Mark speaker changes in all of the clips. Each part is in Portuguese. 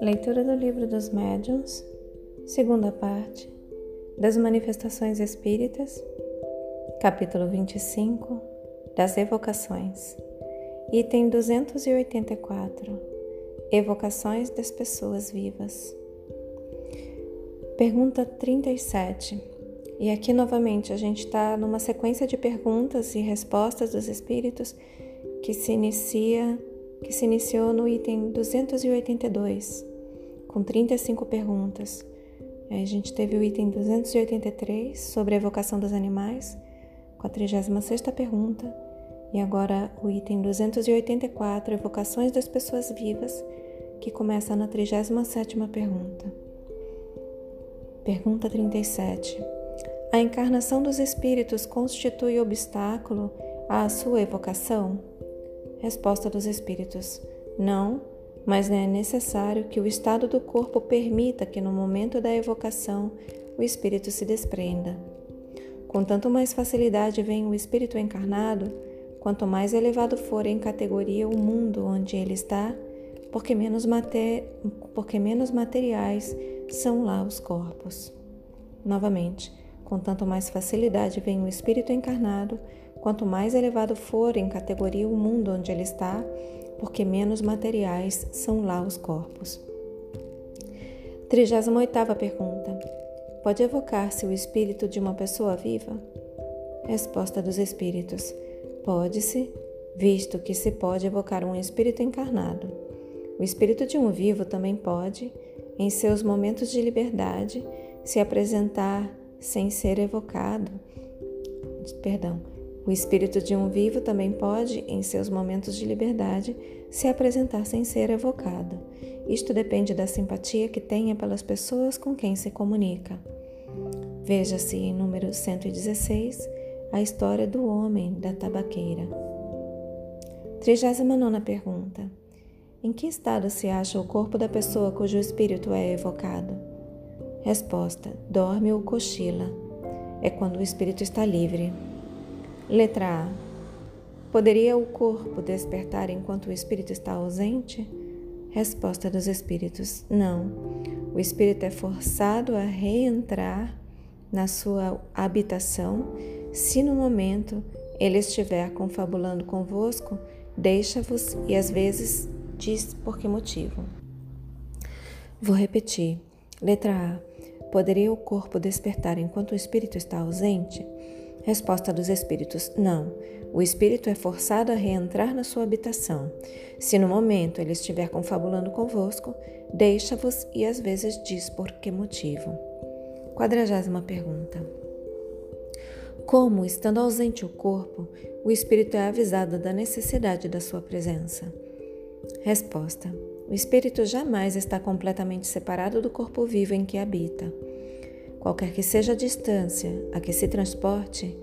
Speaker 1: Leitura do Livro dos Médiuns, segunda parte, das Manifestações Espíritas, capítulo 25, das Evocações, item 284, Evocações das Pessoas Vivas. Pergunta 37. E aqui novamente a gente está numa sequência de perguntas e respostas dos espíritos que se inicia que se iniciou no item 282, com 35 perguntas. Aí a gente teve o item 283 sobre a evocação dos animais, com a 36 pergunta, e agora o item 284, evocações das pessoas vivas, que começa na 37 pergunta. Pergunta 37. A encarnação dos espíritos constitui obstáculo à sua evocação? Resposta dos espíritos: Não, mas é necessário que o estado do corpo permita que no momento da evocação o espírito se desprenda. Com tanto mais facilidade vem o espírito encarnado, quanto mais elevado for em categoria o mundo onde ele está, porque menos, porque menos materiais são lá os corpos. Novamente, com tanto mais facilidade vem o espírito encarnado, Quanto mais elevado for em categoria o mundo onde ele está, porque menos materiais são lá os corpos. 38 pergunta. Pode evocar-se o espírito de uma pessoa viva? Resposta dos espíritos. Pode-se, visto que se pode evocar um espírito encarnado. O espírito de um vivo também pode, em seus momentos de liberdade, se apresentar sem ser evocado. Perdão, o espírito de um vivo também pode, em seus momentos de liberdade, se apresentar sem ser evocado. Isto depende da simpatia que tenha pelas pessoas com quem se comunica. Veja-se em número 116 a história do homem da tabaqueira. 39 pergunta: Em que estado se acha o corpo da pessoa cujo espírito é evocado? Resposta: Dorme ou cochila. É quando o espírito está livre. Letra A. Poderia o corpo despertar enquanto o espírito está ausente? Resposta dos espíritos: Não. O espírito é forçado a reentrar na sua habitação se no momento ele estiver confabulando convosco, deixa-vos e às vezes diz por que motivo. Vou repetir. Letra A. Poderia o corpo despertar enquanto o espírito está ausente? Resposta dos espíritos: Não. O espírito é forçado a reentrar na sua habitação. Se no momento ele estiver confabulando convosco, deixa-vos e às vezes diz por que motivo. Quadragésima pergunta. Como, estando ausente o corpo, o espírito é avisado da necessidade da sua presença? Resposta: O espírito jamais está completamente separado do corpo vivo em que habita. Qualquer que seja a distância a que se transporte,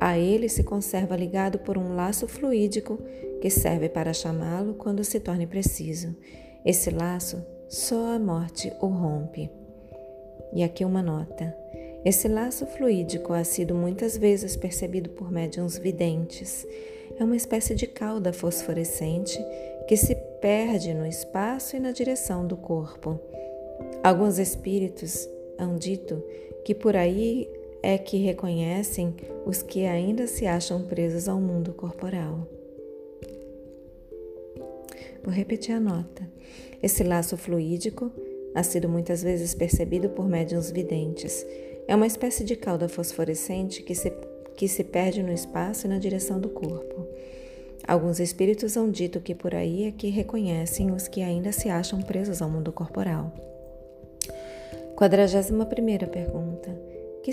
Speaker 1: a ele se conserva ligado por um laço fluídico que serve para chamá-lo quando se torne preciso. Esse laço só a morte o rompe. E aqui uma nota. Esse laço fluídico ha sido muitas vezes percebido por médiums videntes. É uma espécie de cauda fosforescente que se perde no espaço e na direção do corpo. Alguns espíritos hão dito que por aí é que reconhecem os que ainda se acham presos ao mundo corporal. Vou repetir a nota. Esse laço fluídico ha sido muitas vezes percebido por médiuns videntes. É uma espécie de cauda fosforescente que se, que se perde no espaço e na direção do corpo. Alguns espíritos hão dito que por aí é que reconhecem os que ainda se acham presos ao mundo corporal. Quadragésima primeira pergunta. Que,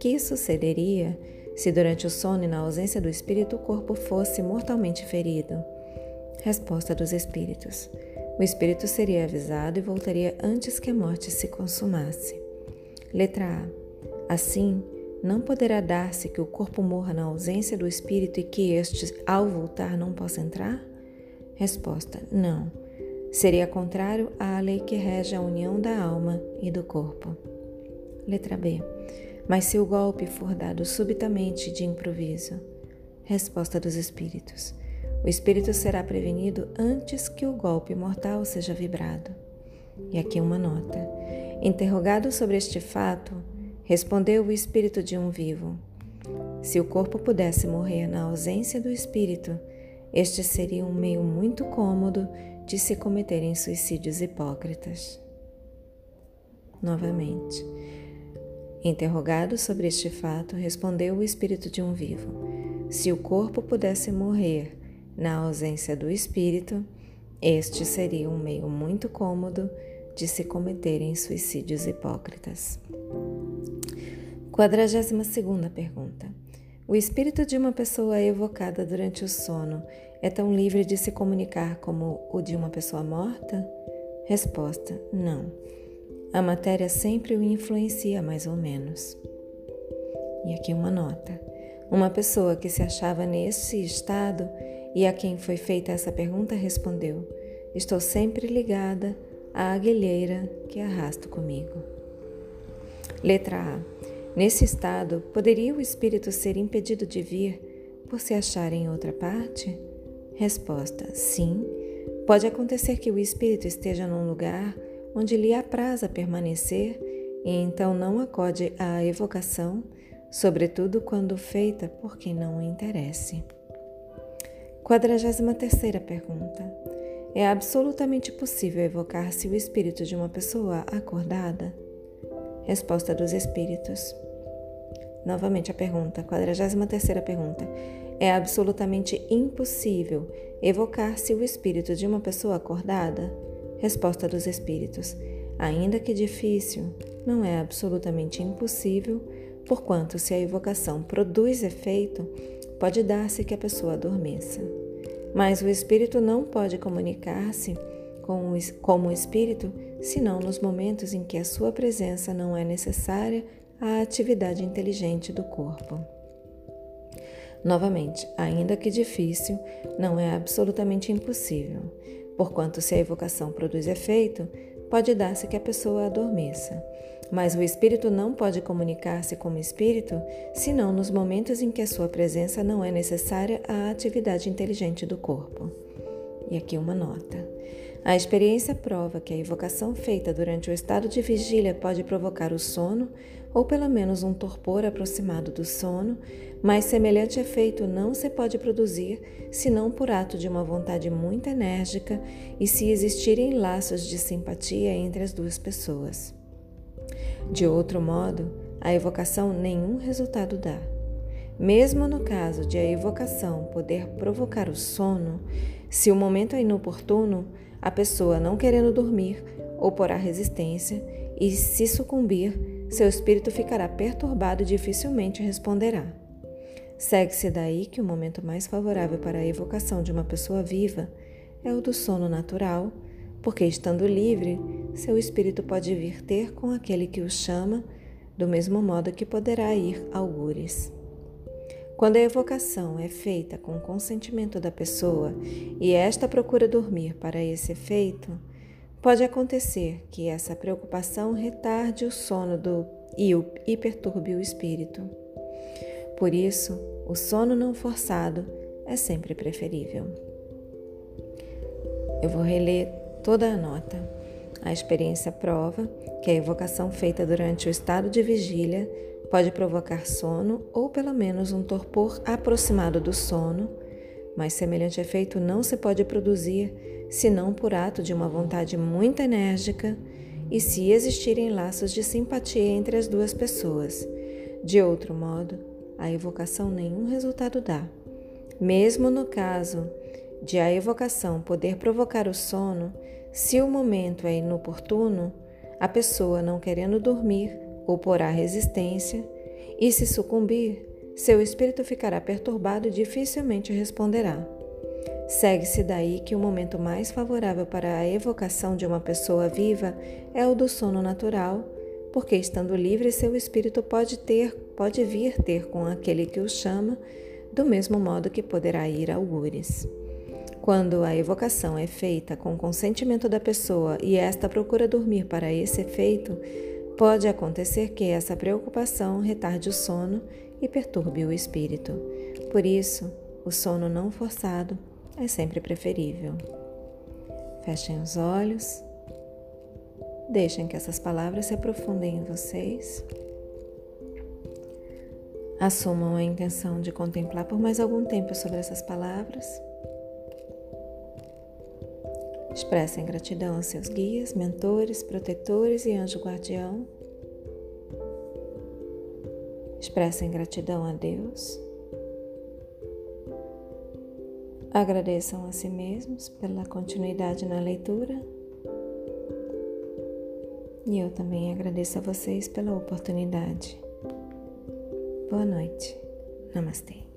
Speaker 1: que sucederia se durante o sono e na ausência do espírito o corpo fosse mortalmente ferido? Resposta dos espíritos. O espírito seria avisado e voltaria antes que a morte se consumasse. Letra A. Assim, não poderá dar-se que o corpo morra na ausência do espírito e que este, ao voltar, não possa entrar? Resposta: Não Seria contrário à lei que rege a união da alma e do corpo. Letra B. Mas se o golpe for dado subitamente de improviso? Resposta dos Espíritos. o espírito será prevenido antes que o golpe mortal seja vibrado. E aqui uma nota. Interrogado sobre este fato, respondeu o espírito de um vivo: Se o corpo pudesse morrer na ausência do espírito, este seria um meio muito cômodo de se cometerem suicídios hipócritas. Novamente. Interrogado sobre este fato, respondeu o espírito de um vivo: Se o corpo pudesse morrer na ausência do espírito, este seria um meio muito cômodo de se cometerem suicídios hipócritas. 42 segunda pergunta. O espírito de uma pessoa evocada durante o sono é tão livre de se comunicar como o de uma pessoa morta? Resposta: não. A matéria sempre o influencia mais ou menos. E aqui uma nota. Uma pessoa que se achava nesse estado e a quem foi feita essa pergunta respondeu: Estou sempre ligada à aguilheira que arrasto comigo. Letra A. Nesse estado, poderia o espírito ser impedido de vir por se achar em outra parte? Resposta: Sim. Pode acontecer que o espírito esteja num lugar onde lhe apraza permanecer e então não acode à evocação, sobretudo quando feita por quem não o interesse. 43 pergunta. É absolutamente possível evocar-se o espírito de uma pessoa acordada? Resposta dos espíritos. Novamente a pergunta, 43 pergunta. É absolutamente impossível evocar-se o espírito de uma pessoa acordada? Resposta dos espíritos. Ainda que difícil, não é absolutamente impossível, porquanto se a evocação produz efeito, pode dar-se que a pessoa adormeça. Mas o espírito não pode comunicar-se como espírito senão nos momentos em que a sua presença não é necessária à atividade inteligente do corpo. Novamente, ainda que difícil, não é absolutamente impossível, porquanto se a evocação produz efeito, pode dar-se que a pessoa adormeça. Mas o espírito não pode comunicar-se como espírito senão nos momentos em que a sua presença não é necessária à atividade inteligente do corpo. E aqui uma nota. A experiência prova que a evocação feita durante o estado de vigília pode provocar o sono, ou pelo menos um torpor aproximado do sono, mas semelhante efeito não se pode produzir senão por ato de uma vontade muito enérgica e se existirem laços de simpatia entre as duas pessoas. De outro modo, a evocação nenhum resultado dá. Mesmo no caso de a evocação poder provocar o sono, se o momento é inoportuno, a pessoa não querendo dormir oporá resistência e, se sucumbir, seu espírito ficará perturbado e dificilmente responderá. Segue-se daí que o momento mais favorável para a evocação de uma pessoa viva é o do sono natural, porque, estando livre, seu espírito pode vir ter com aquele que o chama, do mesmo modo que poderá ir algures. Quando a evocação é feita com o consentimento da pessoa e esta procura dormir para esse efeito, pode acontecer que essa preocupação retarde o sono do, e, o, e perturbe o espírito. Por isso, o sono não forçado é sempre preferível. Eu vou reler toda a nota. A experiência prova que a evocação feita durante o estado de vigília Pode provocar sono ou pelo menos um torpor aproximado do sono, mas semelhante efeito não se pode produzir senão por ato de uma vontade muito enérgica e se existirem laços de simpatia entre as duas pessoas. De outro modo, a evocação nenhum resultado dá. Mesmo no caso de a evocação poder provocar o sono, se o momento é inoportuno, a pessoa não querendo dormir oporá resistência, e se sucumbir, seu espírito ficará perturbado e dificilmente responderá. Segue-se daí que o momento mais favorável para a evocação de uma pessoa viva é o do sono natural, porque estando livre seu espírito pode ter, pode vir ter com aquele que o chama, do mesmo modo que poderá ir augures. Quando a evocação é feita com consentimento da pessoa e esta procura dormir para esse efeito, Pode acontecer que essa preocupação retarde o sono e perturbe o espírito. Por isso, o sono não forçado é sempre preferível. Fechem os olhos, deixem que essas palavras se aprofundem em vocês. Assumam a intenção de contemplar por mais algum tempo sobre essas palavras. Expressem gratidão aos seus guias, mentores, protetores e anjo guardião. Expressem gratidão a Deus. Agradeçam a si mesmos pela continuidade na leitura. E eu também agradeço a vocês pela oportunidade. Boa noite. Namastê.